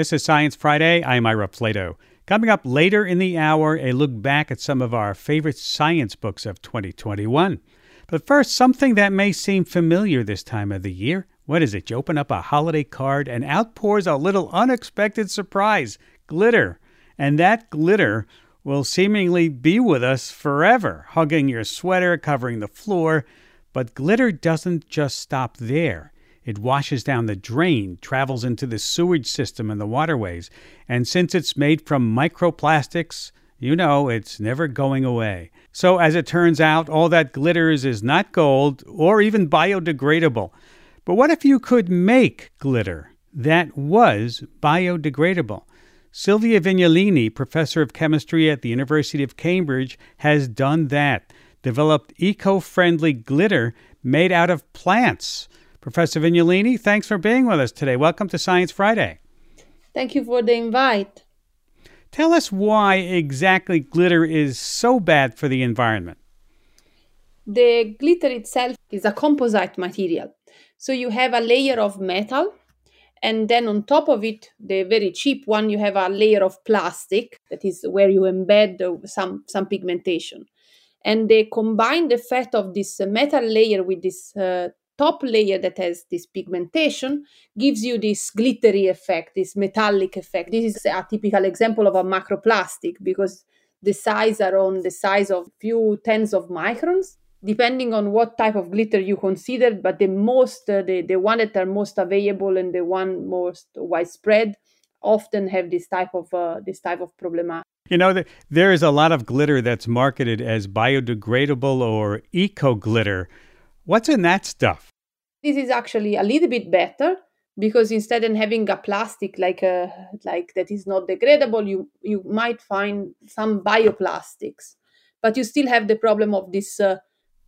This is Science Friday. I'm Ira Flatow. Coming up later in the hour, a look back at some of our favorite science books of 2021. But first, something that may seem familiar this time of the year. What is it? You open up a holiday card and out pours a little unexpected surprise glitter. And that glitter will seemingly be with us forever, hugging your sweater, covering the floor. But glitter doesn't just stop there. It washes down the drain, travels into the sewage system and the waterways, and since it's made from microplastics, you know it's never going away. So, as it turns out, all that glitters is not gold or even biodegradable. But what if you could make glitter that was biodegradable? Silvia Vignolini, professor of chemistry at the University of Cambridge, has done that, developed eco friendly glitter made out of plants. Professor Vignolini, thanks for being with us today. Welcome to Science Friday. Thank you for the invite. Tell us why exactly glitter is so bad for the environment. The glitter itself is a composite material. So you have a layer of metal, and then on top of it, the very cheap one, you have a layer of plastic that is where you embed some, some pigmentation. And the combined effect of this metal layer with this uh, top layer that has this pigmentation gives you this glittery effect, this metallic effect. This is a typical example of a macroplastic because the size are on the size of few tens of microns depending on what type of glitter you consider but the most uh, the, the one that are most available and the one most widespread often have this type of uh, this type of problematic you know, there is a lot of glitter that's marketed as biodegradable or eco glitter. What's in that stuff? This is actually a little bit better because instead of having a plastic like a uh, like that is not degradable, you you might find some bioplastics, but you still have the problem of this uh,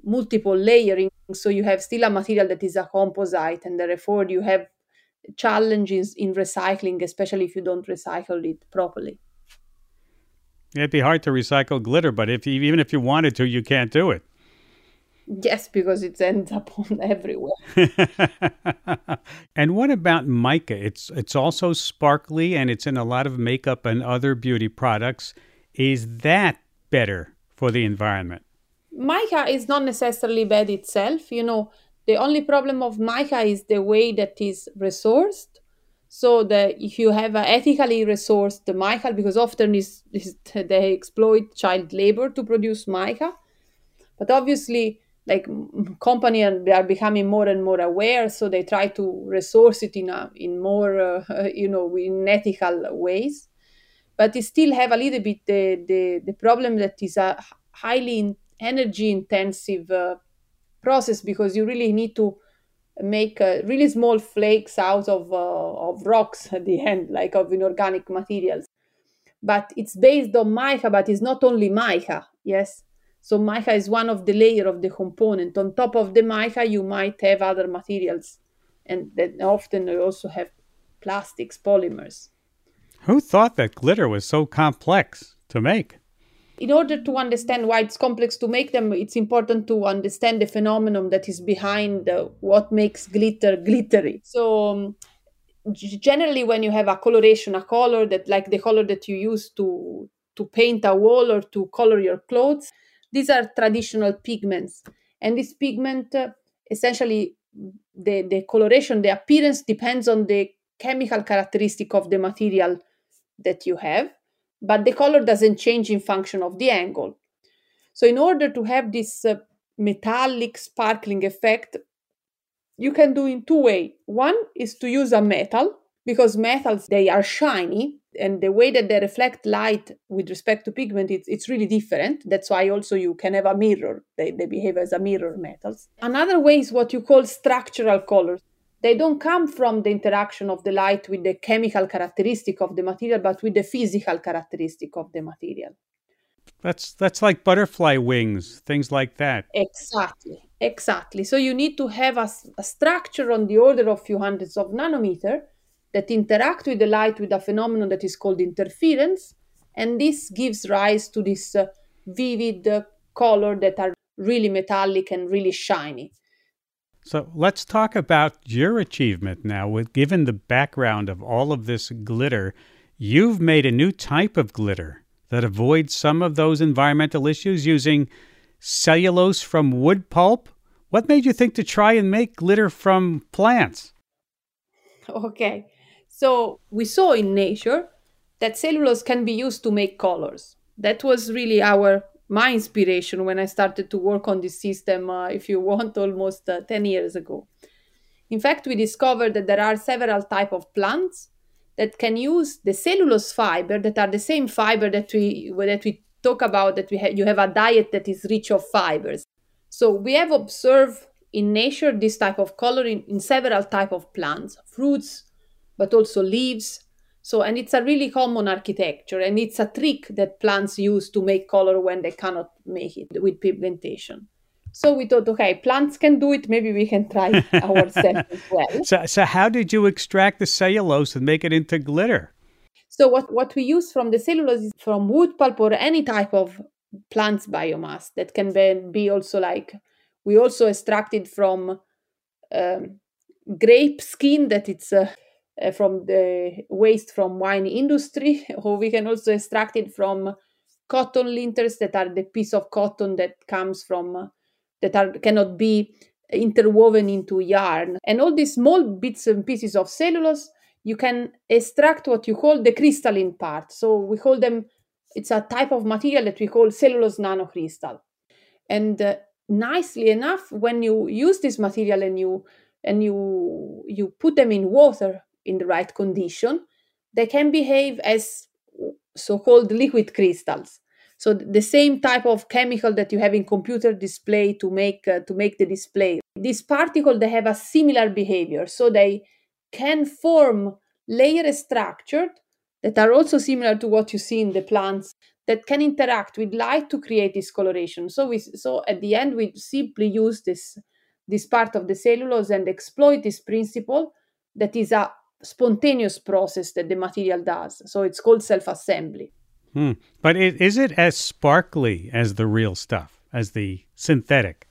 multiple layering. So you have still a material that is a composite, and therefore you have challenges in recycling, especially if you don't recycle it properly. It'd be hard to recycle glitter, but if even if you wanted to, you can't do it. Yes, because it ends up on everywhere. and what about mica? It's it's also sparkly and it's in a lot of makeup and other beauty products. Is that better for the environment? Mica is not necessarily bad itself. You know, the only problem of mica is the way that is resourced. So that if you have a ethically resourced mica, because often is, is they exploit child labor to produce mica, but obviously like company and they are becoming more and more aware so they try to resource it in a, in more uh, you know in ethical ways. But it still have a little bit the the, the problem that is a highly energy intensive uh, process because you really need to make uh, really small flakes out of uh, of rocks at the end like of inorganic materials. But it's based on mica but it's not only mica yes so mica is one of the layer of the component. On top of the mica, you might have other materials, and then often you also have plastics, polymers. Who thought that glitter was so complex to make? In order to understand why it's complex to make them, it's important to understand the phenomenon that is behind uh, what makes glitter glittery. So, um, generally, when you have a coloration, a color that, like the color that you use to to paint a wall or to color your clothes, these are traditional pigments. And this pigment, uh, essentially, the, the coloration, the appearance depends on the chemical characteristic of the material that you have, but the color doesn't change in function of the angle. So, in order to have this uh, metallic sparkling effect, you can do in two ways. One is to use a metal because metals they are shiny and the way that they reflect light with respect to pigment it's, it's really different. That's why also you can have a mirror. They, they behave as a mirror metals. Another way is what you call structural colors. They don't come from the interaction of the light with the chemical characteristic of the material but with the physical characteristic of the material. That's that's like butterfly wings things like that. Exactly. Exactly. So you need to have a, a structure on the order of few hundreds of nanometer that interact with the light with a phenomenon that is called interference, and this gives rise to this uh, vivid uh, color that are really metallic and really shiny. So let's talk about your achievement now. With given the background of all of this glitter, you've made a new type of glitter that avoids some of those environmental issues using cellulose from wood pulp. What made you think to try and make glitter from plants? Okay. So we saw in nature that cellulose can be used to make colors. That was really our my inspiration when I started to work on this system, uh, if you want, almost uh, 10 years ago. In fact, we discovered that there are several type of plants that can use the cellulose fiber that are the same fiber that we that we talk about that we ha- you have a diet that is rich of fibers. So we have observed in nature this type of coloring in several type of plants, fruits, but also leaves, so, and it's a really common architecture, and it's a trick that plants use to make color when they cannot make it with pigmentation. So we thought, okay, plants can do it. Maybe we can try ourselves as well. So, so how did you extract the cellulose and make it into glitter? So what, what we use from the cellulose is from wood pulp or any type of plants biomass that can be, be also like we also extracted from um, grape skin that it's a uh, from the waste from wine industry, or we can also extract it from cotton linters that are the piece of cotton that comes from uh, that are cannot be interwoven into yarn. And all these small bits and pieces of cellulose, you can extract what you call the crystalline part. So we call them. It's a type of material that we call cellulose nanocrystal. And uh, nicely enough, when you use this material and you and you you put them in water in the right condition, they can behave as so-called liquid crystals. So the same type of chemical that you have in computer display to make uh, to make the display. These particles they have a similar behavior, so they can form layer structured that are also similar to what you see in the plants that can interact with light to create this coloration. So we so at the end we simply use this this part of the cellulose and exploit this principle that is a spontaneous process that the material does. So it's called self assembly. Hmm. But is it as sparkly as the real stuff, as the synthetic?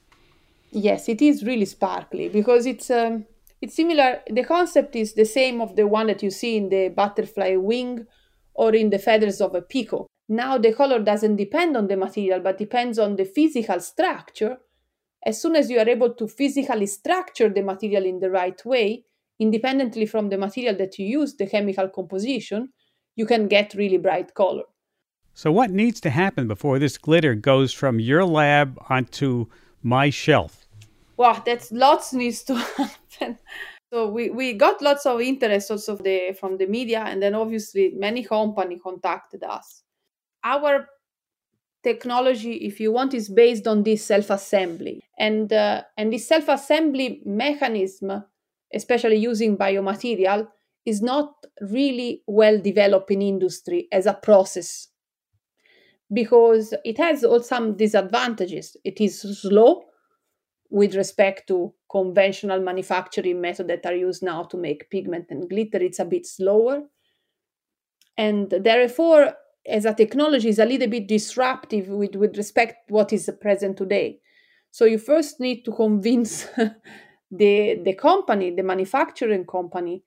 Yes, it is really sparkly because it's um, it's similar. The concept is the same of the one that you see in the butterfly wing or in the feathers of a peacock. Now the color doesn't depend on the material, but depends on the physical structure. As soon as you are able to physically structure the material in the right way, independently from the material that you use, the chemical composition, you can get really bright color. So, what needs to happen before this glitter goes from your lab onto my shelf? Wow, that's lots needs to happen. So we, we got lots of interest also the, from the media, and then obviously many company contacted us. Our technology, if you want, is based on this self-assembly, and uh, and this self-assembly mechanism especially using biomaterial, is not really well developed in industry as a process because it has some disadvantages. It is slow with respect to conventional manufacturing methods that are used now to make pigment and glitter. It's a bit slower. And therefore, as a technology, is a little bit disruptive with, with respect to what is present today. So you first need to convince the the company, the manufacturing company,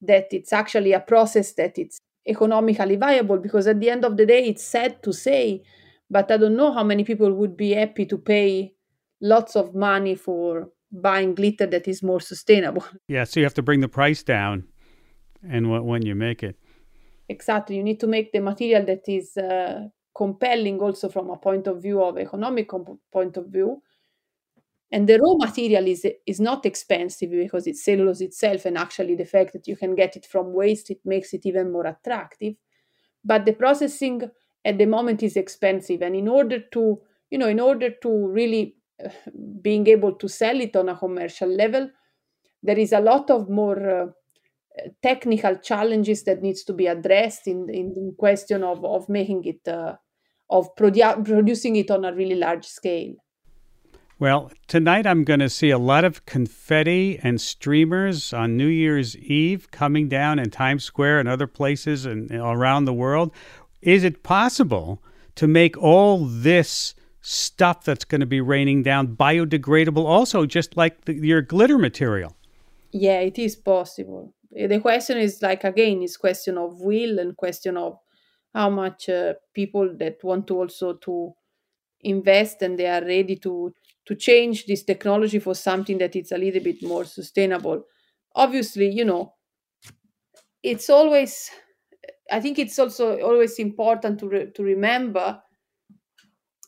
that it's actually a process that it's economically viable because at the end of the day it's sad to say but i don't know how many people would be happy to pay lots of money for buying glitter that is more sustainable. Yeah so you have to bring the price down and when you make it. Exactly you need to make the material that is uh, compelling also from a point of view of economic comp- point of view and the raw material is is not expensive because it's cellulose itself and actually the fact that you can get it from waste it makes it even more attractive. But the processing at the moment is expensive and in order to you know in order to really being able to sell it on a commercial level there is a lot of more uh, technical challenges that needs to be addressed in in question of of making it uh, of produ- producing it on a really large scale well, tonight I'm going to see a lot of confetti and streamers on New Year's Eve coming down in Times Square and other places and around the world. Is it possible to make all this stuff that's going to be raining down, biodegradable, also, just like the, your glitter material. Yeah, it is possible. The question is like again, is question of will and question of how much uh, people that want to also to invest and they are ready to to change this technology for something that is a little bit more sustainable. Obviously, you know, it's always I think it's also always important to re- to remember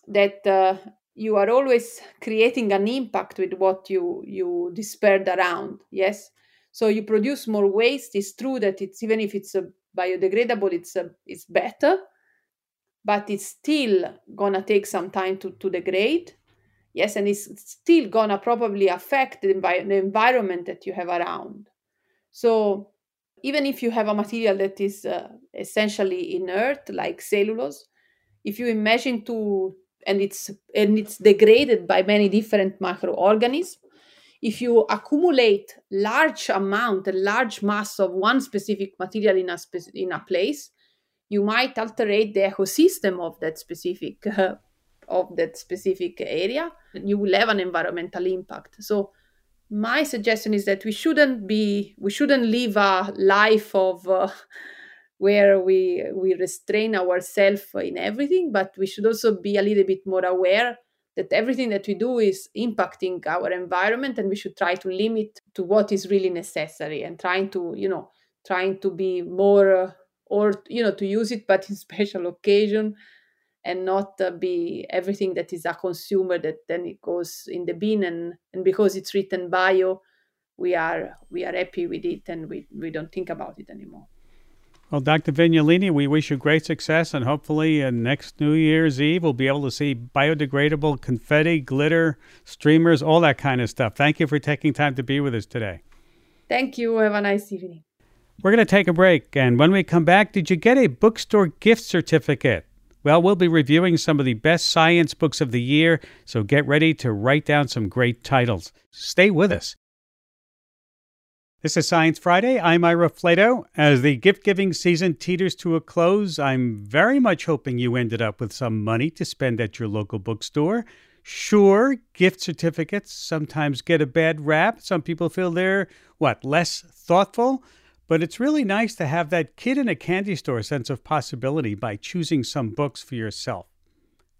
that uh, you are always creating an impact with what you you dispersed around. Yes, so you produce more waste. It's true that it's even if it's a biodegradable, it's a, it's better, but it's still gonna take some time to to degrade. Yes, and it's still gonna probably affect the, envi- the environment that you have around. So even if you have a material that is uh, essentially inert like cellulose if you imagine to and it's and it's degraded by many different microorganisms if you accumulate large amount a large mass of one specific material in a spe- in a place you might alterate the ecosystem of that specific uh, of that specific area you will have an environmental impact. So my suggestion is that we shouldn't be we shouldn't live a life of uh, where we we restrain ourselves in everything but we should also be a little bit more aware that everything that we do is impacting our environment and we should try to limit to what is really necessary and trying to you know trying to be more uh, or you know to use it but in special occasion and not uh, be everything that is a consumer that then it goes in the bin and, and because it's written bio we are we are happy with it and we, we don't think about it anymore well, Dr. Vignolini, we wish you great success, and hopefully, uh, next New Year's Eve, we'll be able to see biodegradable confetti, glitter, streamers, all that kind of stuff. Thank you for taking time to be with us today. Thank you. Have a nice evening. We're going to take a break, and when we come back, did you get a bookstore gift certificate? Well, we'll be reviewing some of the best science books of the year, so get ready to write down some great titles. Stay with us. This is Science Friday. I'm Ira Flatow. As the gift giving season teeters to a close, I'm very much hoping you ended up with some money to spend at your local bookstore. Sure, gift certificates sometimes get a bad rap. Some people feel they're, what, less thoughtful? But it's really nice to have that kid in a candy store sense of possibility by choosing some books for yourself.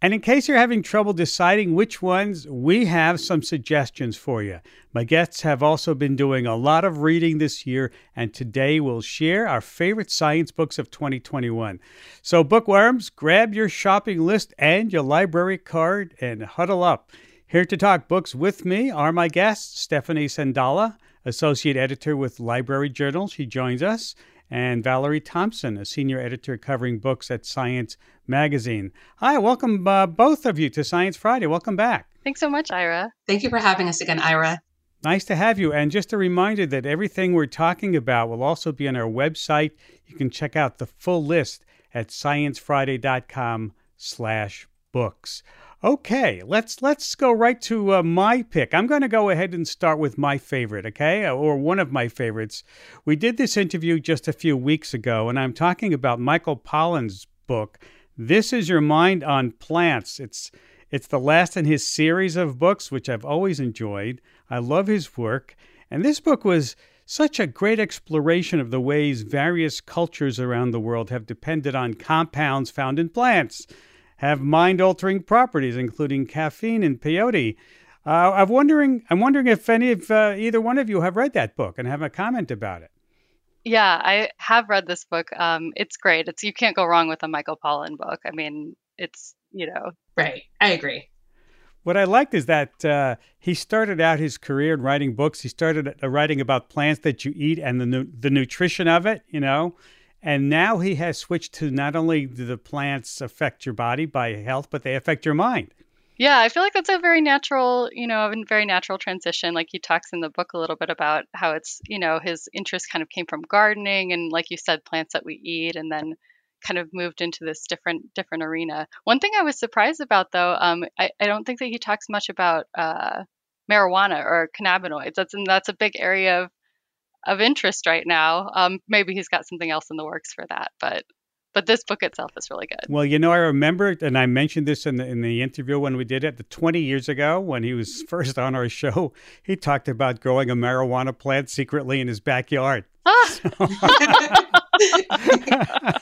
And in case you're having trouble deciding which ones, we have some suggestions for you. My guests have also been doing a lot of reading this year, and today we'll share our favorite science books of 2021. So, bookworms, grab your shopping list and your library card and huddle up. Here to talk books with me are my guests, Stephanie Sendaula, associate editor with Library Journal. She joins us. And Valerie Thompson, a senior editor covering books at Science Magazine. Hi, welcome uh, both of you to Science Friday. Welcome back. Thanks so much, Ira. Thank you for having us again, Ira. Nice to have you. And just a reminder that everything we're talking about will also be on our website. You can check out the full list at sciencefriday.com slash books. Okay, let's let's go right to uh, my pick. I'm going to go ahead and start with my favorite, okay, or one of my favorites. We did this interview just a few weeks ago, and I'm talking about Michael Pollan's book. This is your mind on plants. It's it's the last in his series of books, which I've always enjoyed. I love his work, and this book was such a great exploration of the ways various cultures around the world have depended on compounds found in plants have mind-altering properties, including caffeine and peyote. Uh, I'm wondering. I'm wondering if any of uh, either one of you have read that book and have a comment about it. Yeah, I have read this book. Um, it's great. It's you can't go wrong with a Michael Pollan book. I mean, it's you know. Right. I agree. What I liked is that uh, he started out his career in writing books. He started uh, writing about plants that you eat and the nu- the nutrition of it. You know, and now he has switched to not only do the plants affect your body by health, but they affect your mind. Yeah, I feel like that's a very natural, you know, a very natural transition. Like he talks in the book a little bit about how it's, you know, his interest kind of came from gardening and, like you said, plants that we eat, and then kind of moved into this different different arena. One thing I was surprised about, though, um, I, I don't think that he talks much about uh, marijuana or cannabinoids. That's that's a big area of of interest right now. Um, maybe he's got something else in the works for that, but but this book itself is really good. Well, you know, I remember, and I mentioned this in the in the interview when we did it, the 20 years ago when he was first on our show. He talked about growing a marijuana plant secretly in his backyard. Ah!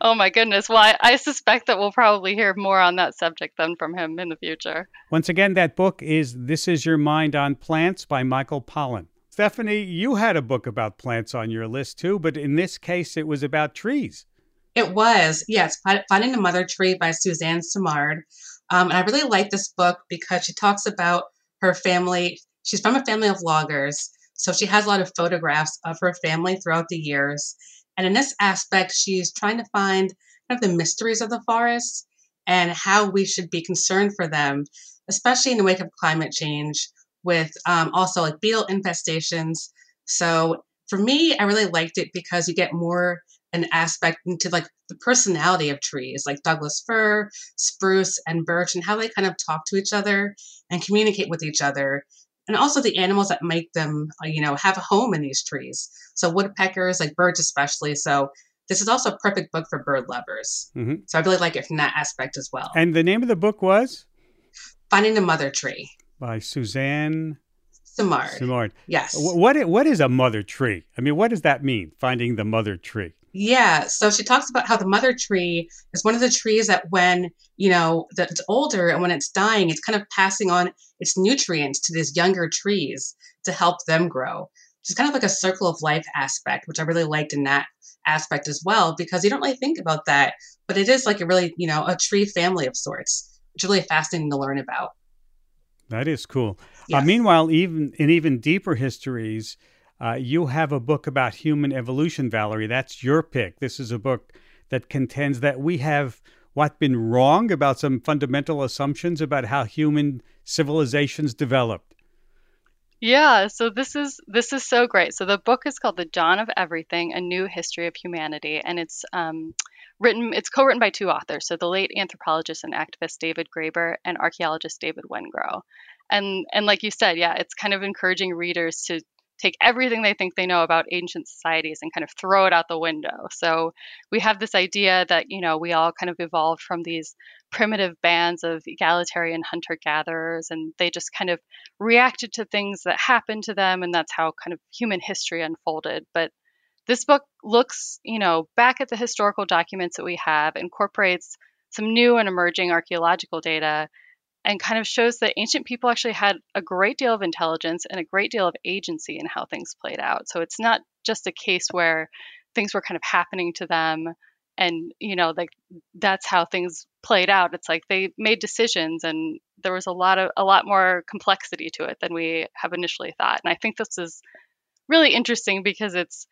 oh my goodness! Well, I, I suspect that we'll probably hear more on that subject then from him in the future. Once again, that book is "This Is Your Mind on Plants" by Michael Pollan. Stephanie, you had a book about plants on your list too, but in this case, it was about trees. It was, yes, Finding the Mother Tree by Suzanne Simard. Um, and I really like this book because she talks about her family. She's from a family of loggers, so she has a lot of photographs of her family throughout the years. And in this aspect, she's trying to find kind of the mysteries of the forest and how we should be concerned for them, especially in the wake of climate change, with um, also like beetle infestations. So for me, I really liked it because you get more an aspect into like the personality of trees, like Douglas fir, spruce, and birch, and how they kind of talk to each other and communicate with each other. And also the animals that make them, uh, you know, have a home in these trees. So woodpeckers, like birds especially. So this is also a perfect book for bird lovers. Mm-hmm. So I really like it from that aspect as well. And the name of the book was Finding the Mother Tree by Suzanne Simard. Simard. Yes. What what is a mother tree? I mean, what does that mean? Finding the mother tree. Yeah. So she talks about how the mother tree is one of the trees that when, you know, that it's older and when it's dying, it's kind of passing on its nutrients to these younger trees to help them grow. It's kind of like a circle of life aspect, which I really liked in that aspect as well, because you don't really think about that, but it is like a really, you know, a tree family of sorts, which is really fascinating to learn about. That is cool. Uh, yes. Uh, meanwhile, even in even deeper histories, uh, you have a book about human evolution, Valerie. That's your pick. This is a book that contends that we have what been wrong about some fundamental assumptions about how human civilizations developed. Yeah, so this is this is so great. So the book is called The Dawn of Everything: A New History of Humanity, and it's um, written. It's co-written by two authors. So the late anthropologist and activist David Graeber and archaeologist David Wengrow. And and like you said, yeah, it's kind of encouraging readers to take everything they think they know about ancient societies and kind of throw it out the window. So we have this idea that, you know, we all kind of evolved from these primitive bands of egalitarian hunter gatherers and they just kind of reacted to things that happened to them and that's how kind of human history unfolded. But this book looks, you know, back at the historical documents that we have, incorporates some new and emerging archaeological data and kind of shows that ancient people actually had a great deal of intelligence and a great deal of agency in how things played out. So it's not just a case where things were kind of happening to them and you know like that's how things played out it's like they made decisions and there was a lot of a lot more complexity to it than we have initially thought and i think this is really interesting because it's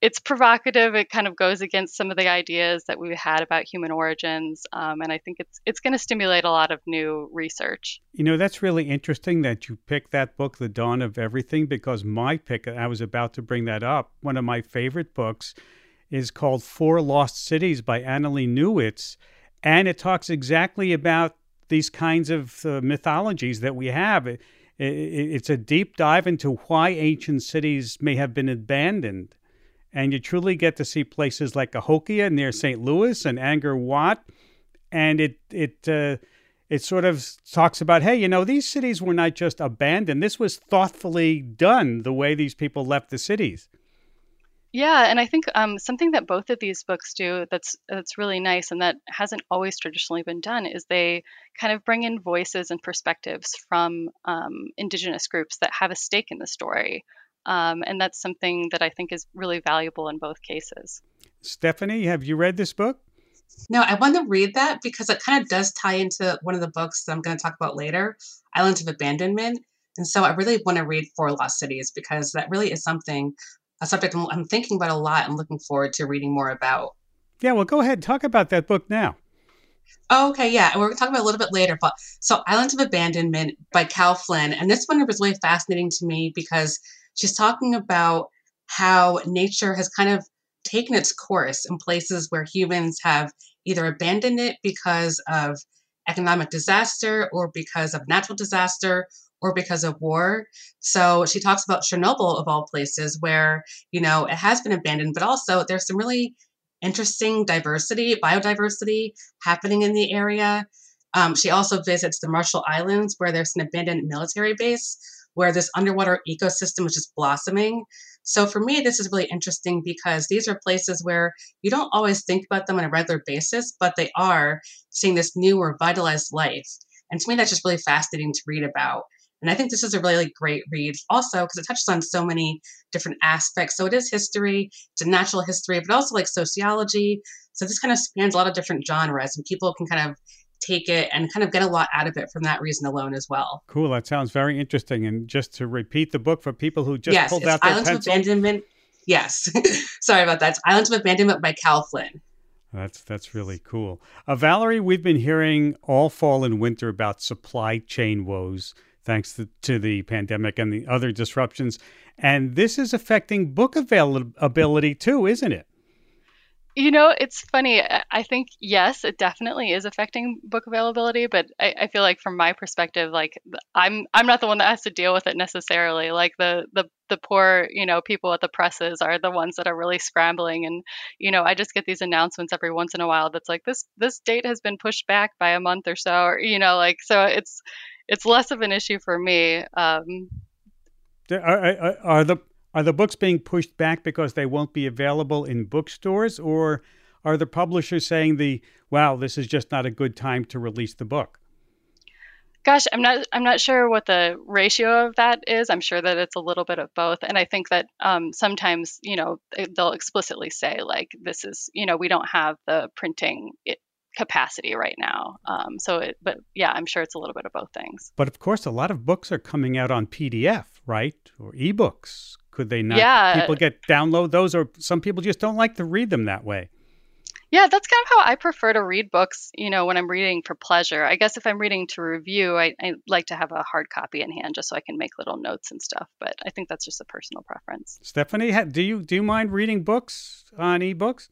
it's provocative. It kind of goes against some of the ideas that we had about human origins, um, and I think it's it's going to stimulate a lot of new research. You know, that's really interesting that you picked that book, The Dawn of Everything, because my pick, I was about to bring that up. One of my favorite books is called Four Lost Cities by Annalee Newitz, and it talks exactly about these kinds of uh, mythologies that we have. It, it, it's a deep dive into why ancient cities may have been abandoned and you truly get to see places like Cahokia near St. Louis and Angkor Wat, and it it uh, it sort of talks about hey, you know, these cities were not just abandoned; this was thoughtfully done the way these people left the cities. Yeah, and I think um, something that both of these books do that's that's really nice and that hasn't always traditionally been done is they kind of bring in voices and perspectives from um, indigenous groups that have a stake in the story. Um, and that's something that I think is really valuable in both cases. Stephanie, have you read this book? No, I want to read that because it kind of does tie into one of the books that I'm going to talk about later, Islands of Abandonment. And so I really want to read Four Lost Cities because that really is something, a subject I'm thinking about a lot and looking forward to reading more about. Yeah, well, go ahead. and Talk about that book now. Oh, okay, yeah. And we're going to talk about a little bit later. But so Islands of Abandonment by Cal Flynn. And this one was really fascinating to me because She's talking about how nature has kind of taken its course in places where humans have either abandoned it because of economic disaster or because of natural disaster or because of war. So she talks about Chernobyl of all places where, you know, it has been abandoned, but also there's some really interesting diversity, biodiversity happening in the area. Um, she also visits the Marshall Islands, where there's an abandoned military base where this underwater ecosystem is just blossoming. So for me, this is really interesting because these are places where you don't always think about them on a regular basis, but they are seeing this new or vitalized life. And to me, that's just really fascinating to read about. And I think this is a really great read also because it touches on so many different aspects. So it is history, it's a natural history, but also like sociology. So this kind of spans a lot of different genres and people can kind of take it and kind of get a lot out of it from that reason alone as well. Cool. That sounds very interesting. And just to repeat the book for people who just yes, pulled out Islands their of. Abandonment. Yes. Sorry about that. It's Islands of Abandonment by Cal Flynn. That's that's really cool. Uh, Valerie, we've been hearing all fall and winter about supply chain woes thanks to, to the pandemic and the other disruptions, and this is affecting book availability too, isn't it? You know, it's funny. I think yes, it definitely is affecting book availability, but I, I, feel like from my perspective, like I'm I'm not the one that has to deal with it necessarily. Like the the the poor, you know, people at the presses are the ones that are really scrambling, and you know, I just get these announcements every once in a while that's like this this date has been pushed back by a month or so, or you know, like so it's it's less of an issue for me. Um, are, are, are the are the books being pushed back because they won't be available in bookstores, or are the publishers saying the wow, this is just not a good time to release the book? Gosh, I'm not I'm not sure what the ratio of that is. I'm sure that it's a little bit of both, and I think that um, sometimes you know they'll explicitly say like this is you know we don't have the printing capacity right now. Um, so, it, but yeah, I'm sure it's a little bit of both things. But of course, a lot of books are coming out on PDF, right, or ebooks. Could they not? Yeah. People get download those, or some people just don't like to read them that way. Yeah, that's kind of how I prefer to read books, you know, when I'm reading for pleasure. I guess if I'm reading to review, I, I, like to have a hard copy in hand just so I can make little notes and stuff. But I think that's just a personal preference. Stephanie, do you do you mind reading books on ebooks?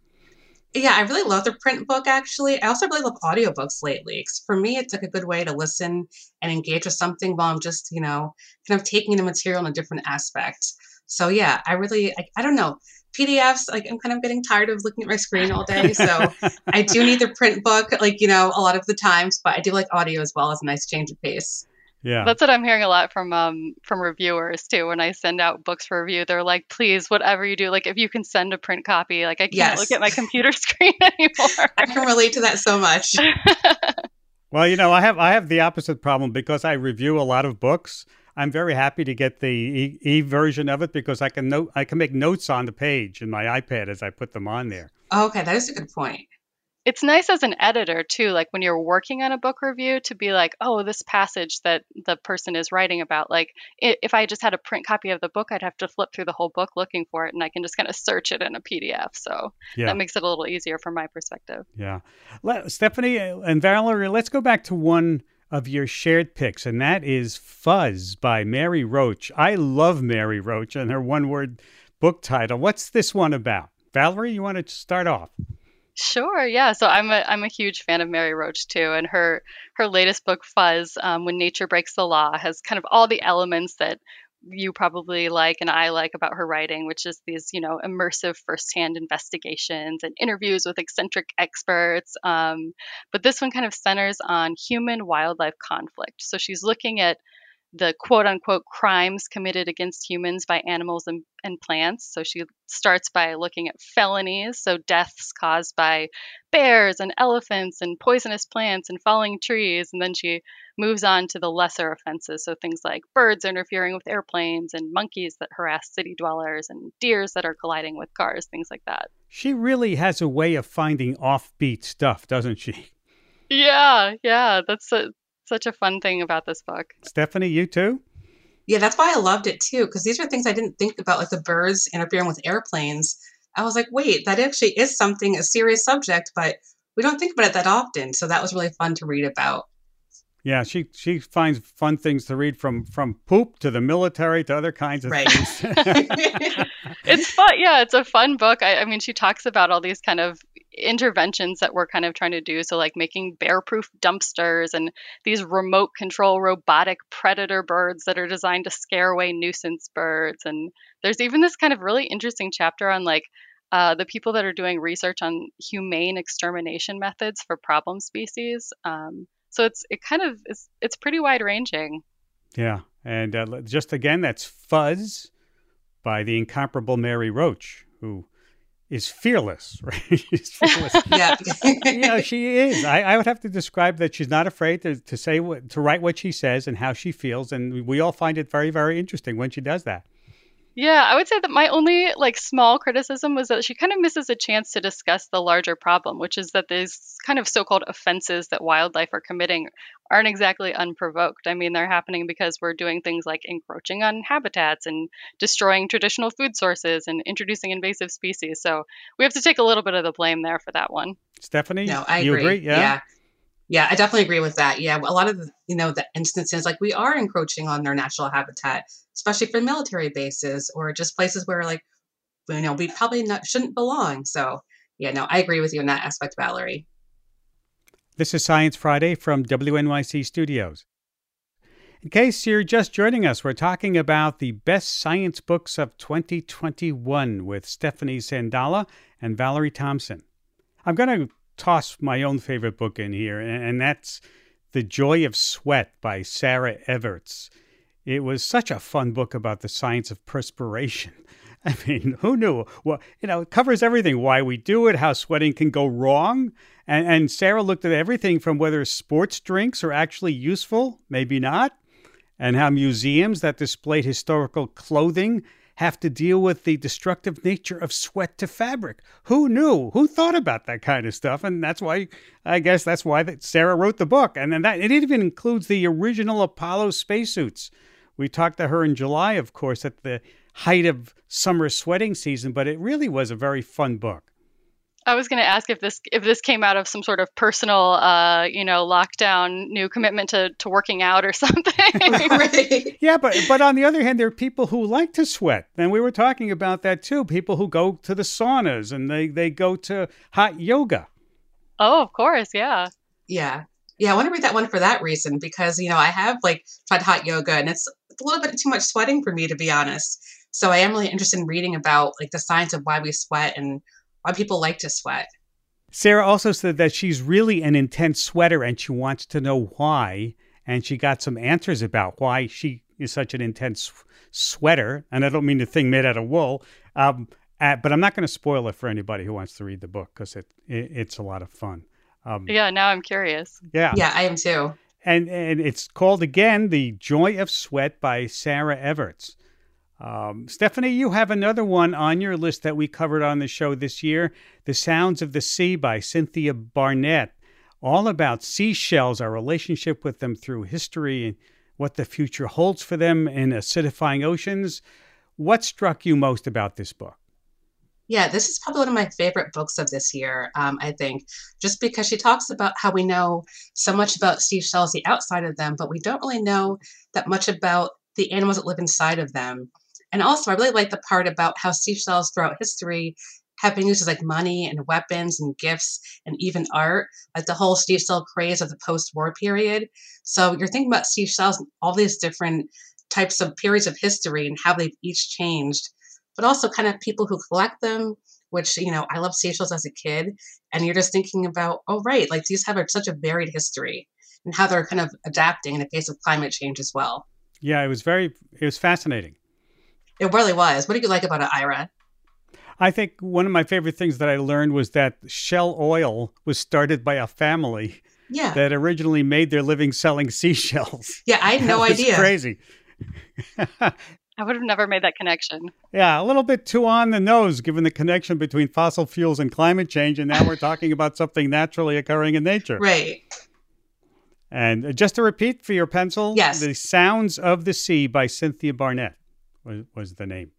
Yeah, I really love the print book actually. I also really love audiobooks lately. For me, it's like a good way to listen and engage with something while I'm just, you know, kind of taking the material in a different aspect. So yeah, I really, I, I don't know. PDFs, like I'm kind of getting tired of looking at my screen all day. So I do need the print book, like, you know, a lot of the times, but I do like audio as well as a nice change of pace. Yeah. That's what I'm hearing a lot from um from reviewers too. When I send out books for review, they're like, please, whatever you do, like if you can send a print copy, like I can't Yes. look at my computer screen anymore. I can relate to that so much. Well, you know, I have I have the opposite problem because I review a lot of books. I'm very happy to get the e, e version of it because I can note I can make notes on the page in my iPad as I put them on there. Okay, that is a good point. it's nice as an editor too, like when you're working on a book review to be like, oh, this passage that the person is writing about, like if I just had a print copy of the book, I'd have to flip through the whole book looking for it, and I can just kind of search it in a PDF. So Yeah. that makes it a little easier from my perspective. Yeah. Let, Stephanie and Valerie, let's go back to one of your shared picks, and that is Fuzz by Mary Roach. I love Mary Roach and her one word book title. What's this one about? Valerie, you want to start off? Sure, yeah. So I'm a I'm a huge fan of Mary Roach too, and her her latest book, Fuzz, um, When Nature Breaks the Law, has kind of all the elements that you probably like and I like about her writing, which is these you know immersive firsthand investigations and interviews with eccentric experts. Um, but this one kind of centers on human wildlife conflict. So she's looking at the quote unquote crimes committed against humans by animals and, and plants. So she starts by looking at felonies, so deaths caused by bears and elephants and poisonous plants and falling trees. And then she moves on to the lesser offenses, so things like birds interfering with airplanes and monkeys that harass city dwellers and deers that are colliding with cars, things like that. She really has a way of finding offbeat stuff, doesn't she? Yeah, yeah, that's a, such a fun thing about this book. Stephanie, you too? Yeah, that's why I loved it too, because these are things I didn't think about, like the birds interfering with airplanes. I was like, wait, that actually is something, a serious subject, but we don't think about it that often. So that was really fun to read about. Yeah, she she finds fun things to read from from poop to the military to other kinds of Right. things. it's fun. Yeah, it's a fun book. I, I mean, she talks about all these kind of interventions that we're kind of trying to do. So, like making bear proof dumpsters and these remote control robotic predator birds that are designed to scare away nuisance birds. And there's even this kind of really interesting chapter on like uh, the people that are doing research on humane extermination methods for problem species. Um, so it's it kind of is it's pretty wide ranging. Yeah, and uh, just again, that's Fuzz by the incomparable Mary Roach, who is fearless, right? she's fearless. yeah, yeah, she is. I, I, would have to describe that she's not afraid to, to say what to write what she says and how she feels, and we all find it very, very interesting when she does that. Yeah, I would say that my only like small criticism was that she kind of misses a chance to discuss the larger problem, which is that these kind of so-called offenses that wildlife are committing aren't exactly unprovoked. I mean, they're happening because we're doing things like encroaching on habitats and destroying traditional food sources and introducing invasive species. So we have to take a little bit of the blame there for that one. Stephanie, no, I you agree. agree? Yeah. yeah. Yeah, I definitely agree with that. Yeah, a lot of you know the instances like we are encroaching on their natural habitat, especially for military bases or just places where like you know we probably not shouldn't belong. So yeah, no, I agree with you in that aspect, Valerie. This is Science Friday from WNYC Studios. In case you're just joining us, we're talking about the best science books of 2021 with Stephanie Sendaula and Valerie Thompson. I'm going to toss my own favorite book in here, and, that's The Joy of Sweat by Sarah Everts. It was such a fun book about the science of perspiration. I mean, who knew? Well, you know, it covers everything why we do it, how sweating can go wrong. And, and Sarah looked at everything from whether sports drinks are actually useful, maybe not, and how museums that displayed historical clothing have to deal with the destructive nature of sweat to fabric. Who knew? Who thought about that kind of stuff? And that's why I guess that's why that Sarah wrote the book. And then that it even includes the original Apollo spacesuits. We talked to her in July, of course, at the height of summer sweating season, but it really was a very fun book. I was going to ask if this if this came out of some sort of personal, uh, you know, lockdown, new commitment to, to working out or something. right. Yeah, but but on the other hand, there are people who like to sweat, and we were talking about that too. People who go to the saunas and they they go to hot yoga. Oh, of course, yeah. Yeah. Yeah, I want to read that one for that reason because you know I have like tried hot yoga and it's a little bit too much sweating for me to be honest. So I am really interested in reading about like the science of why we sweat and why people like to sweat. Sarah also said that she's really an intense sweater and she wants to know why. And she got some answers about why she is such an intense sweater. And I don't mean the thing made out of wool. Um, uh, but I'm not going to spoil it for anybody who wants to read the book because it, it, it's a lot of fun. Um, yeah, now I'm curious. Yeah. Yeah, I am too. And, and it's called again The Joy of Sweat by Sarah Everts. Um, Stephanie, you have another one on your list that we covered on the show this year The Sounds of the Sea by Cynthia Barnett. All about seashells, our relationship with them through history, and what the future holds for them in acidifying oceans. What struck you most about this book? Yeah, this is probably one of my favorite books of this year, um, I think, just because she talks about how we know so much about seashells, the outside of them, but we don't really know that much about the animals that live inside of them. And also, I really like the part about how seashells throughout history have been used as like money and weapons and gifts and even art, like the whole seashell craze of the post war period. So you're thinking about seashells and all these different types of periods of history and how they've each changed, but also kind of people who collect them, which, you know, I love seashells as a kid. And you're just thinking about, oh, right, like these have a, such a varied history and how they're kind of adapting in the face of climate change as well. Yeah, it was very, it was fascinating. It really was. What do you like about it, Ira? I think one of my favorite things that I learned was that Shell Oil was started by a family yeah. that originally made their living selling seashells. Yeah, I had no idea. Crazy. I would have never made that connection. Yeah, a little bit too on the nose given the connection between fossil fuels and climate change. And now we're talking about something naturally occurring in nature. Right. And uh, just to repeat for your pencil, yes. The Sounds of the Sea by Cynthia Barnett was, was the name.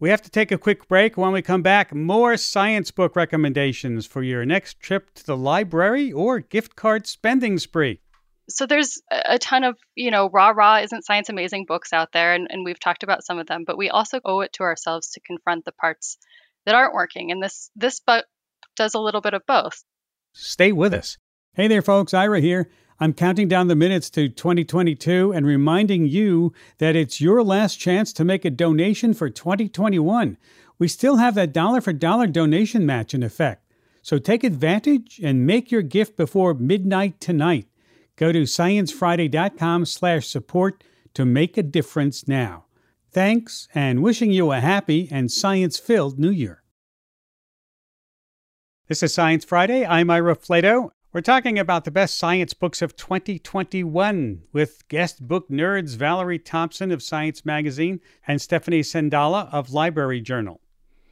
We have to take a quick break. When we come back, more science book recommendations for your next trip to the library or gift card spending spree. So there's a ton of, you know, rah rah isn't science amazing books out there, and, and we've talked about some of them, but we also owe it to ourselves to confront the parts that aren't working. And this this book does a little bit of both. Stay with us. Hey there, folks. Ira here. I'm counting down the minutes to 2022 and reminding you that it's your last chance to make a donation for 2021. we still have that dollar for dollar donation match in effect. So take advantage and make your gift before midnight tonight. Go to sciencefriday.com slash support to make a difference now. Thanks and wishing you a happy and science-filled new year. This is Science Friday. I'm Ira Flatow. We're talking about the best science books of 2021 with guest book nerds Valerie Thompson of Science Magazine and Stephanie Sendaula of Library Journal.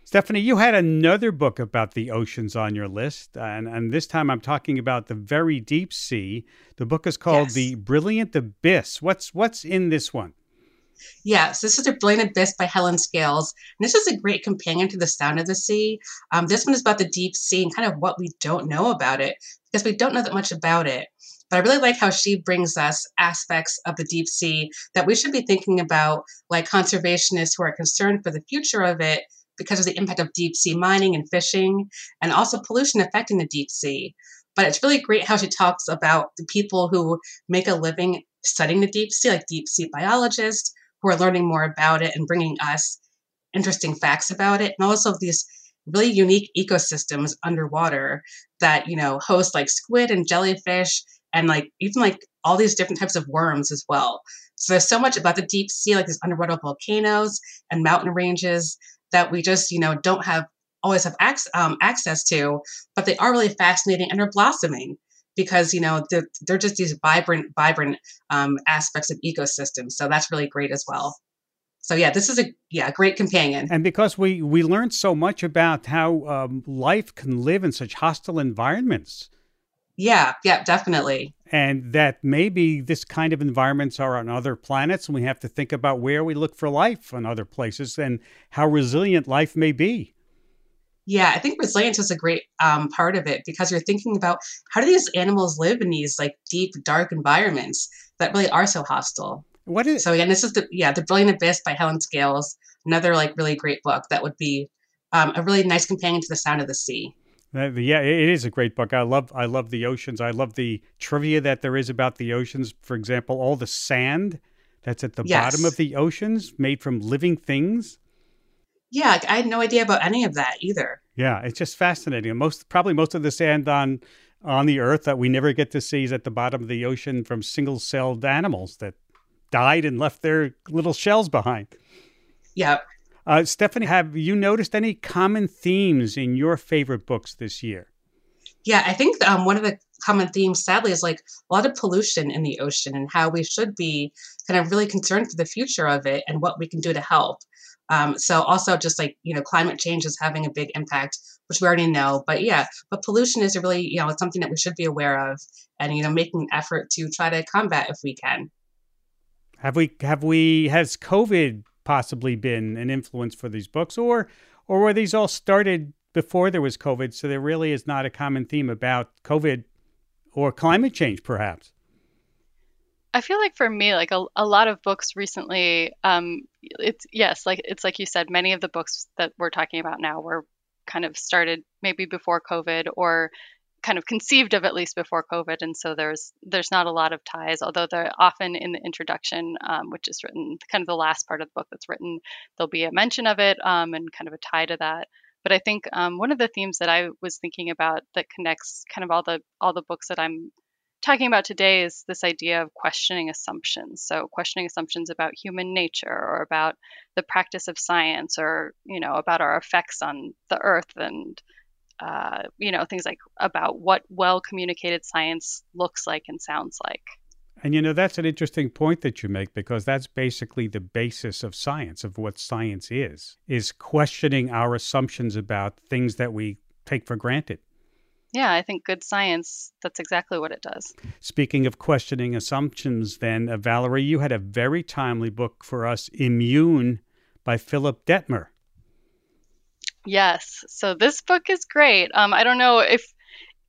Stephanie, you had another book about the oceans on your list, and, and this time I'm talking about the very deep sea. The book is called yes. The Brilliant Abyss. What's what's in this one? Yes, this is The Brilliant Abyss by Helen Scales. And this is a great companion to The Sound of the Sea. Um, this one is about the deep sea and kind of what we don't know about it, because we don't know that much about it. But I really like how she brings us aspects of the deep sea that we should be thinking about, like conservationists who are concerned for the future of it because of the impact of deep sea mining and fishing, and also pollution affecting the deep sea. But it's really great how she talks about the people who make a living studying the deep sea, like deep sea biologists who are learning more about it and bringing us interesting facts about it, and also these really unique ecosystems underwater that you know host like squid and jellyfish and like even like all these different types of worms as well. So there's so much about the deep sea, like these underwater volcanoes and mountain ranges that we just you know don't have always have ac- um, access to, but they are really fascinating and are blossoming because you know they're, they're just these vibrant vibrant um, aspects of ecosystems. So that's really great as well. So yeah this is a yeah great companion. And because we we learned so much about how um, life can live in such hostile environments. Yeah yeah definitely. And that maybe this kind of environments are on other planets and we have to think about where we look for life on other places and how resilient life may be yeah, I think resilience is a great um, part of it because you're thinking about how do these animals live in these like deep, dark environments that really are so hostile. What is so again? This is the yeah, the Brilliant Abyss by Helen Scales. Another like really great book that would be um, a really nice companion to The Sound of the Sea. Uh, yeah, it is a great book. I love I love the oceans. I love the trivia that there is about the oceans. For example, all the sand that's at the yes. bottom of the oceans made from living things. Yeah, I had no idea about any of that either. Yeah, it's just fascinating. Most probably most of the sand on on the earth that we never get to see is at the bottom of the ocean from single-celled animals that died and left their little shells behind. Yeah. Uh, Stephanie, have you noticed any common themes in your favorite books this year? Yeah, I think um, one of the common themes, sadly, is like a lot of pollution in the ocean and how we should be kind of really concerned for the future of it and what we can do to help. Um, so also just like you know climate change is having a big impact, which we already know. But yeah, but pollution is really you know it's something that we should be aware of, and you know making an effort to try to combat if we can. Have we have we has COVID possibly been an influence for these books, or or were these all started before there was COVID? So there really is not a common theme about COVID or climate change, perhaps. I feel like for me, like a, a lot of books recently, um, it's yes, like it's like you said, many of the books that we're talking about now were kind of started maybe before COVID or kind of conceived of at least before COVID, and so there's there's not a lot of ties. Although they're often in the introduction, um, which is written kind of the last part of the book that's written, there'll be a mention of it um, and kind of a tie to that. But I think um, one of the themes that I was thinking about that connects kind of all the all the books that I'm talking about today is this idea of questioning assumptions. So, questioning assumptions about human nature or about the practice of science or, you know, about our effects on the earth and, uh, you know, things like about what well communicated science looks like and sounds like. And you know, that's an interesting point that you make because that's basically the basis of science, of what science is, is questioning our assumptions about things that we take for granted. Yeah, I think good science, that's exactly what it does. Speaking of questioning assumptions, then, uh, Valerie, you had a very timely book for us, Immune by Philip Dettmer. Yes. So this book is great. Um, I don't know if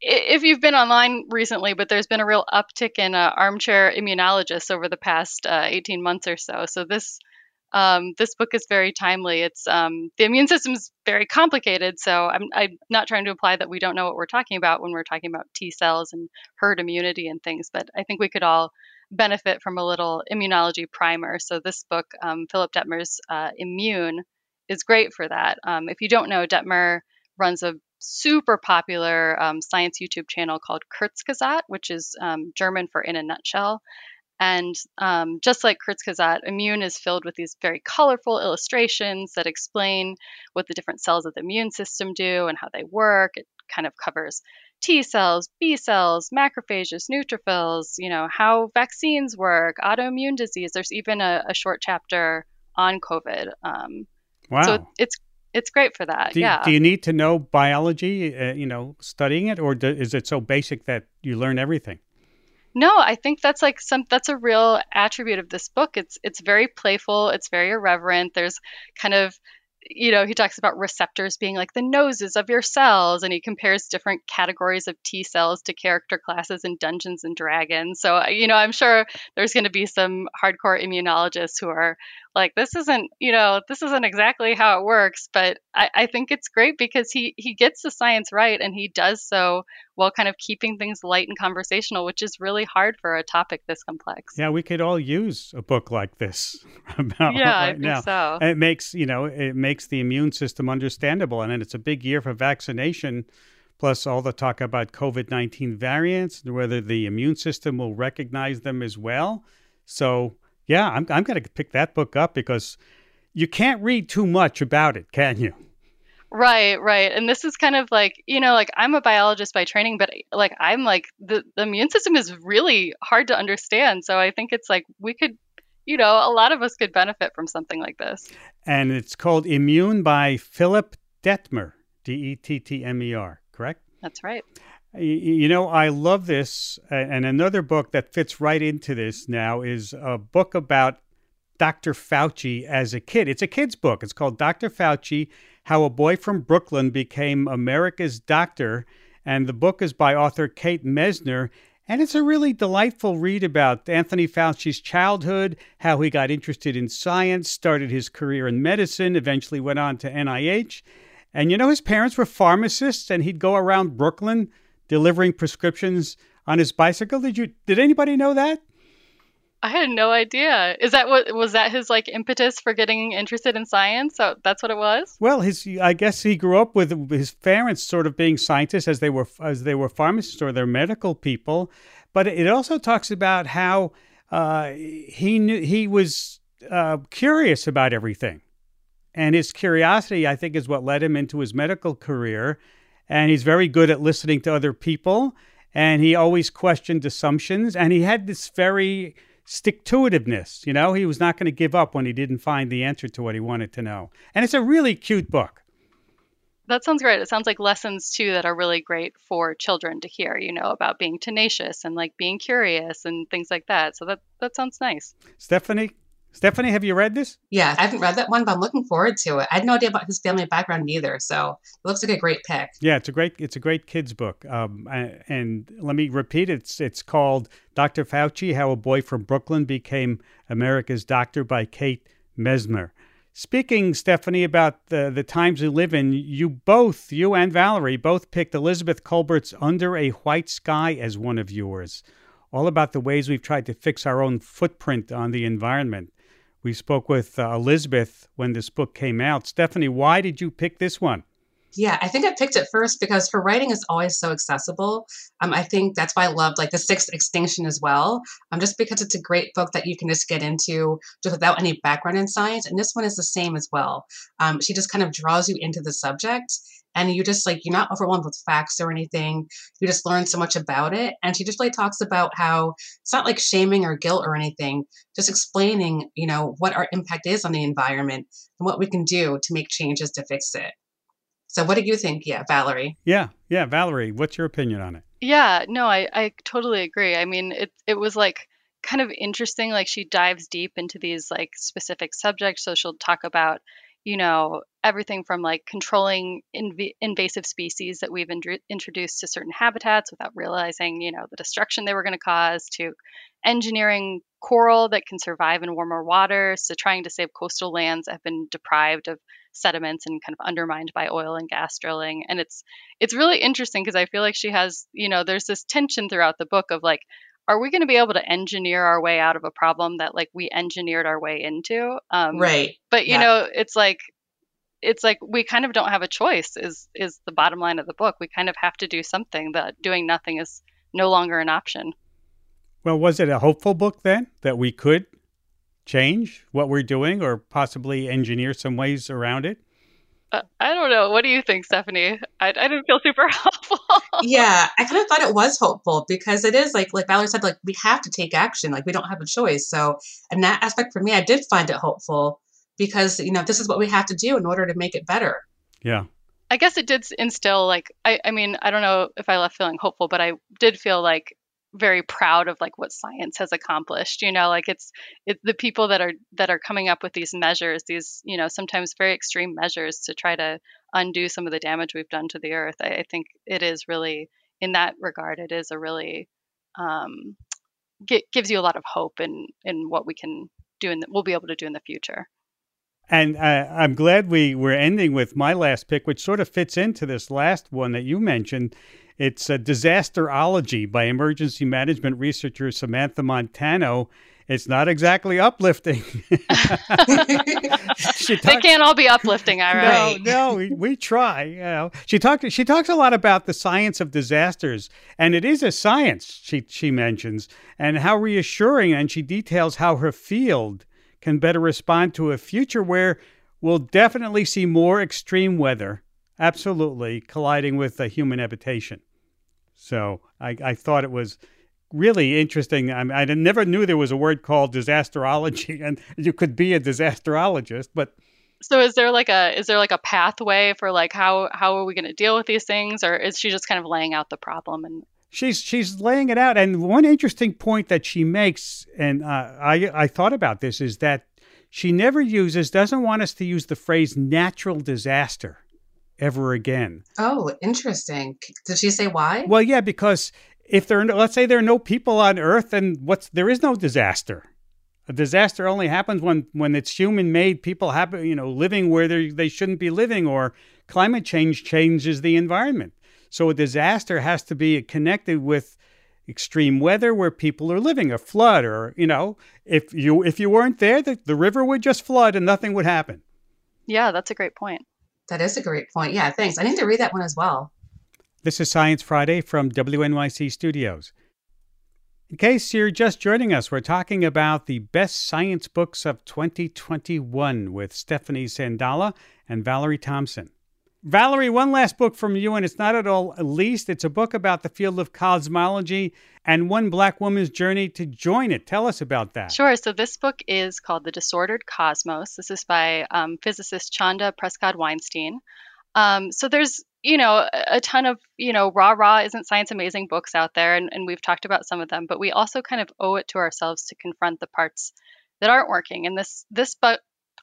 if you've been online recently, but there's been a real uptick in uh, armchair immunologists over the past uh, 18 months or so. So this um, this book is very timely. It's um, the immune system is very complicated, so I'm, I'm, not trying to imply that we don't know what we're talking about when we're talking about T cells and herd immunity and things. But I think we could all benefit from a little immunology primer. So this book, um, Philip Dettmer's uh, Immune, is great for that. Um, if you don't know, Dettmer runs a super popular um, science YouTube channel called Kurzgesagt, which is um, German for in a nutshell. And um, just like Kurzgesagt, Immune is filled with these very colorful illustrations that explain what the different cells of the immune system do and how they work. It kind of covers T cells, B cells, macrophages, neutrophils, you know, how vaccines work, autoimmune disease. There's even a, a short chapter on COVID. Um, wow. So it's it's great for that. Do, yeah. Do you need to know biology, uh, you know, studying it, or do, is it so basic that you learn everything? No, I think that's like some that's a real attribute of this book. It's it's very playful, it's very irreverent. There's kind of you know, he talks about receptors being like the noses of your cells, and he compares different categories of T cells to character classes in Dungeons and Dragons. So, uh, you know, I'm sure there's going to be some hardcore immunologists who are like, this isn't, you know, this isn't exactly how it works. But I, I think it's great because he he gets the science right, and he does so while kind of keeping things light and conversational, which is really hard for a topic this complex. Yeah, we could all use a book like this about yeah, right I think now. so. And it makes you know it makes the immune system understandable, and it's a big year for vaccination. Plus, all the talk about COVID nineteen variants and whether the immune system will recognize them as well. So, yeah, I'm I'm going to pick that book up because you can't read too much about it, can you? Right, right. And this is kind of like, you know, like I'm a biologist by training, but like I'm like the, the immune system is really hard to understand. So I think it's like we could, you know, a lot of us could benefit from something like this. And it's called Immune by Philip Dettmer, D E T T M E R, correct? That's right. You know, I love this. And another book that fits right into this now is a book about Dr. Fauci as a kid. It's a kid's book. It's called Dr. Fauci How a Boy from Brooklyn Became America's Doctor. And the book is by author Kate Messner. And it's a really delightful read about Anthony Fauci's childhood, how he got interested in science, started his career in medicine, eventually went on to NIH. And you know, his parents were pharmacists, and he'd go around Brooklyn delivering prescriptions on his bicycle. Did you? Did anybody know that? I had no idea. Is that what was that his like impetus for getting interested in science? So that's what it was. Well, his I guess he grew up with his parents sort of being scientists as they were as they were pharmacists or they're medical people, but it also talks about how uh, he knew he was uh, curious about everything, and his curiosity I think is what led him into his medical career, and he's very good at listening to other people, and he always questioned assumptions, and he had this very stick to itiveness. You know, he was not going to give up when he didn't find the answer to what he wanted to know. And it's a really cute book. That sounds great. It sounds like lessons too that are really great for children to hear, you know, about being tenacious and like being curious and things like that. So that that sounds nice. Stephanie, Stephanie, have you read this? Yeah, I haven't read that one, but I'm looking forward to it. I had no idea about his family background either, so it looks like a great pick. Yeah, it's a great it's a great kids book. Um, and let me repeat, it's it's called Dr. Fauci: How a Boy from Brooklyn Became America's Doctor by Kate Messner. Speaking, Stephanie, about the, the times we live in, you both, you and Valerie, both picked Elizabeth Kolbert's Under a White Sky as one of yours. All about the ways we've tried to fix our own footprint on the environment. We spoke with uh, Elizabeth when this book came out. Stephanie, why did you pick this one? Yeah, I think I picked it first because her writing is always so accessible. Um, I think that's why I loved like the Sixth Extinction as well. Um, just because it's a great book that you can just get into just without any background in science. And this one is the same as well. Um, she just kind of draws you into the subject and you just like you're not overwhelmed with facts or anything you just learn so much about it and she just like talks about how it's not like shaming or guilt or anything just explaining you know what our impact is on the environment and what we can do to make changes to fix it so what do you think yeah valerie Yeah, yeah, Valerie, what's your opinion on it? Yeah, no, I, I totally agree. I mean, it it was like kind of interesting. Like she dives deep into these like specific subjects. So she'll talk about, you know, everything from like controlling inv- invasive species that we've indru- introduced to certain habitats without realizing, you know, the destruction they were going to cause, to engineering coral that can survive in warmer waters, to trying to save coastal lands that have been deprived of sediments and kind of undermined by oil and gas drilling. And it's it's really interesting because I feel like she has, you know, there's this tension throughout the book of like are we going to be able to engineer our way out of a problem that like we engineered our way into um, right but you Yeah. know it's like it's like we kind of don't have a choice is is the bottom line of the book. We kind of have to do something that doing nothing is no longer an option. Well, was it a hopeful book then that we could change what we're doing or possibly engineer some ways around it? Uh, I don't know. What do you think, Stephanie? I, I didn't feel super hopeful. yeah, I kind of thought it was hopeful because it is like like Valerie said, like we have to take action. Like we don't have a choice. So in that aspect for me, I did find it hopeful because you know this is what we have to do in order to make it better. Yeah. I guess it did instill like I, I mean I don't know if I left feeling hopeful, but I did feel like very proud of like what science has accomplished you know like it's it, the people that are that are coming up with these measures these you know sometimes very extreme measures to try to undo some of the damage we've done to the earth i, I think it is really in that regard it is a really um, g- gives you a lot of hope in in what we can do and we'll be able to do in the future and uh, I'm glad we were ending with my last pick, which sort of fits into this last one that you mentioned. It's a Disasterology by emergency management researcher Samantha Montano. It's not exactly uplifting. she talks, they can't all be uplifting, all right? No, no, we, we try. You know. She talks. She talks a lot about the science of disasters, and it is a science. She she mentions and how reassuring, and she details how her field can better respond to a future where we'll definitely see more extreme weather absolutely colliding with a human habitation. So I, I thought it was really interesting. I, I never knew there was a word called disasterology, and you could be a disasterologist. But so, is there like a is there like a pathway for like how how are we going to deal with these things, or is she just kind of laying out the problem and? She's she's laying it out, and one interesting point that she makes, and uh, I I thought about this, is that she never uses doesn't want us to use the phrase natural disaster ever again. Oh, interesting. Did she say why? Well, yeah, because if there, are no, let's say there are no people on Earth, and what's there is no disaster. A disaster only happens when when it's human made. People happen, you know, living where they they shouldn't be living, or climate change changes the environment. So a disaster has to be connected with extreme weather where people are living, a flood, or you know, if you if you weren't there, the, the river would just flood and nothing would happen. Yeah, that's a great point. That is a great point. Yeah, thanks. I need to read that one as well. This is Science Friday from WNYC Studios. In case you're just joining us, we're talking about the best science books of 2021 with Stephanie Sendaula and Valerie Thompson. Valerie, one last book from you, and it's not at all least. It's a book about the field of cosmology and one black woman's journey to join it. Tell us about that. Sure. So, this book is called The Disordered Cosmos. This is by um, physicist Chanda Prescod Weinstein. Um, so, there's you know a ton of you know rah rah isn't science amazing books out there and, and we've talked about some of them but we also kind of owe it to ourselves to confront the parts that aren't working and this this book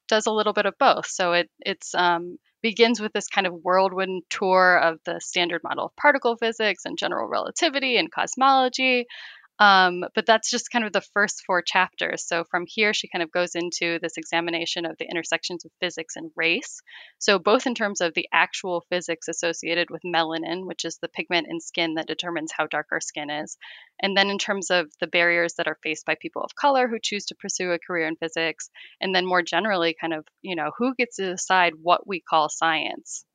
does a little bit of both so it it's um, begins with this kind of whirlwind tour of the standard model of particle physics and general relativity and cosmology. Um, but that's just kind of the first four chapters. So from here, she kind of goes into this examination of the intersections of physics and race. So, both in terms of the actual physics associated with melanin, which is the pigment in skin that determines how dark our skin is, and then in terms of the barriers that are faced by people of color who choose to pursue a career in physics, and then more generally, kind of, you know, who gets to decide what we call science.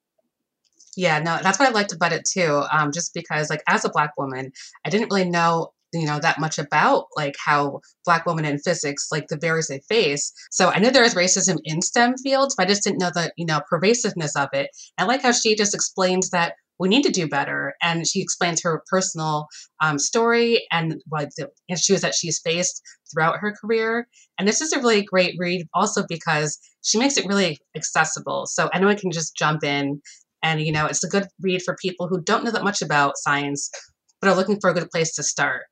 Yeah, no, that's what I liked about it too. Um, just because, like, as a Black woman, I didn't really know you know that much about like how black women in physics like the barriers they face. So i know there is racism in stem fields but i just didn't know the you know pervasiveness of it. I like how she just explains that we need to do better and she explains her personal um, story and what the issues that she's faced throughout her career. And this is a really great read also because she makes it really accessible. So anyone can just jump in and you know it's a good read for people who don't know that much about science but are looking for a good place to start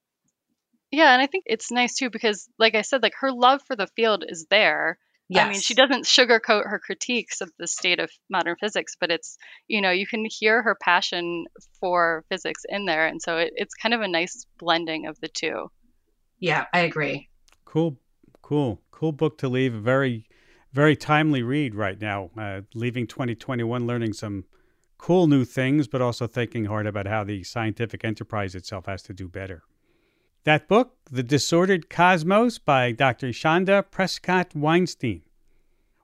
yeah, and I think it's nice too because, like I said, like her love for the field is there. Yes. I mean, she doesn't sugarcoat her critiques of the state of modern physics, but it's, you know, you can hear her passion for physics in there. And so it, it's kind of a nice blending of the two. Yeah, I agree. Cool, cool, cool book to leave. Very, very timely read right now. Uh, leaving 2021 learning some cool new things, but also thinking hard about how the scientific enterprise itself has to do better. That book, The Disordered Cosmos by Dr. Chanda Prescod Weinstein.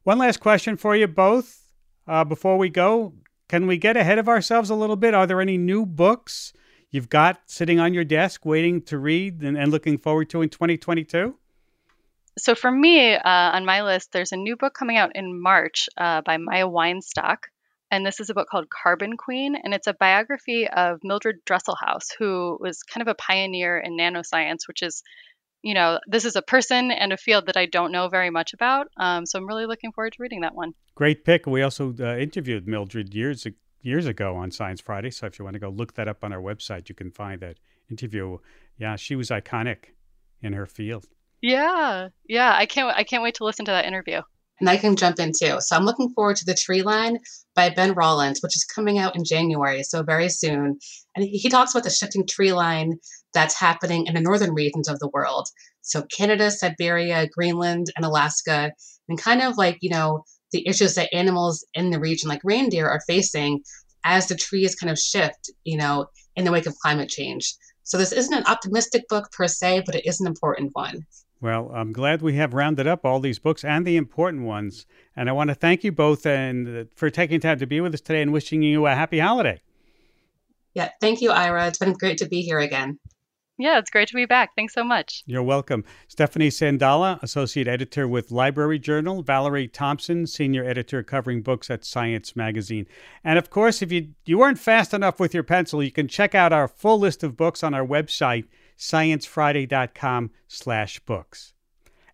One last question for you both. uh, before we go, can we get ahead of ourselves a little bit? Are there any new books you've got sitting on your desk waiting to read and, and looking forward to in 2022? So for me, uh, on my list, there's a new book coming out in March uh, by Maia Weinstock. And this is a book called Carbon Queen. And it's a biography of Mildred Dresselhaus, who was kind of a pioneer in nanoscience, which is, you know, this is a person and a field that I don't know very much about. Um, so I'm really looking forward to reading that one. Great pick. We also uh, interviewed Mildred years years ago on Science Friday. So if you want to go look that up on our website, you can find that interview. Yeah, she was iconic in her field. Yeah, yeah. I can't. I can't wait to listen to that interview. And I can jump in too. So I'm looking forward to the Tree Line by Ben Rawlence, which is coming out in January, so very soon. And he talks about the shifting tree line that's happening in the northern regions of the world. So Canada, Siberia, Greenland, and Alaska, and kind of like you know the issues that animals in the region, like reindeer, are facing as the trees kind of shift, you know, in the wake of climate change. So this isn't an optimistic book per se, but it is an important one. Well, I'm glad we have rounded up all these books and the important ones. And I want to thank you both and uh, for taking time to be with us today and wishing you a happy holiday. Yeah, thank you, Ira. It's been great to be here again. Yeah, it's great to be back. Thanks so much. You're welcome. Stephanie Sendaula, Associate Editor with Library Journal, Valerie Thompson, Senior Editor covering books at Science Magazine. And of course, if you, you weren't fast enough with your pencil, you can check out our full list of books on our website, sciencefriday.com slash books.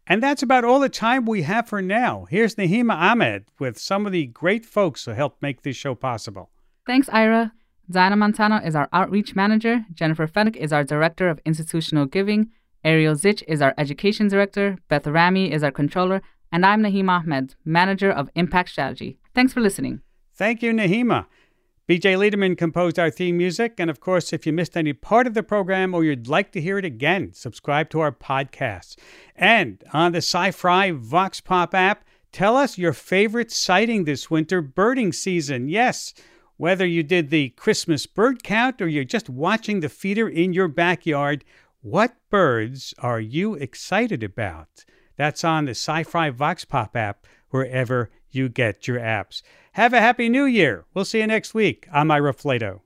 And that's about all the time we have for now. Here's Nahima Ahmed with some of the great folks who helped make this show possible. Thanks, Ira. Diana Montano is our outreach manager. Jennifer Fennick is our director of institutional giving. Ariel Zych is our education director. Beth Rami is our controller. And I'm Nahima Ahmed, manager of impact strategy. Thanks for listening. Thank you, Nahima. BJ Leiderman composed our theme music. And of course, if you missed any part of the program or you'd like to hear it again, subscribe to our podcast. And on the SciFri Vox Pop app, tell us your favorite sighting this winter birding season. Yes, whether you did the Christmas bird count or you're just watching the feeder in your backyard, what birds are you excited about? That's on the SciFri Vox Pop app wherever you get your apps. Have a happy new year. We'll see you next week. I'm Ira Flatow.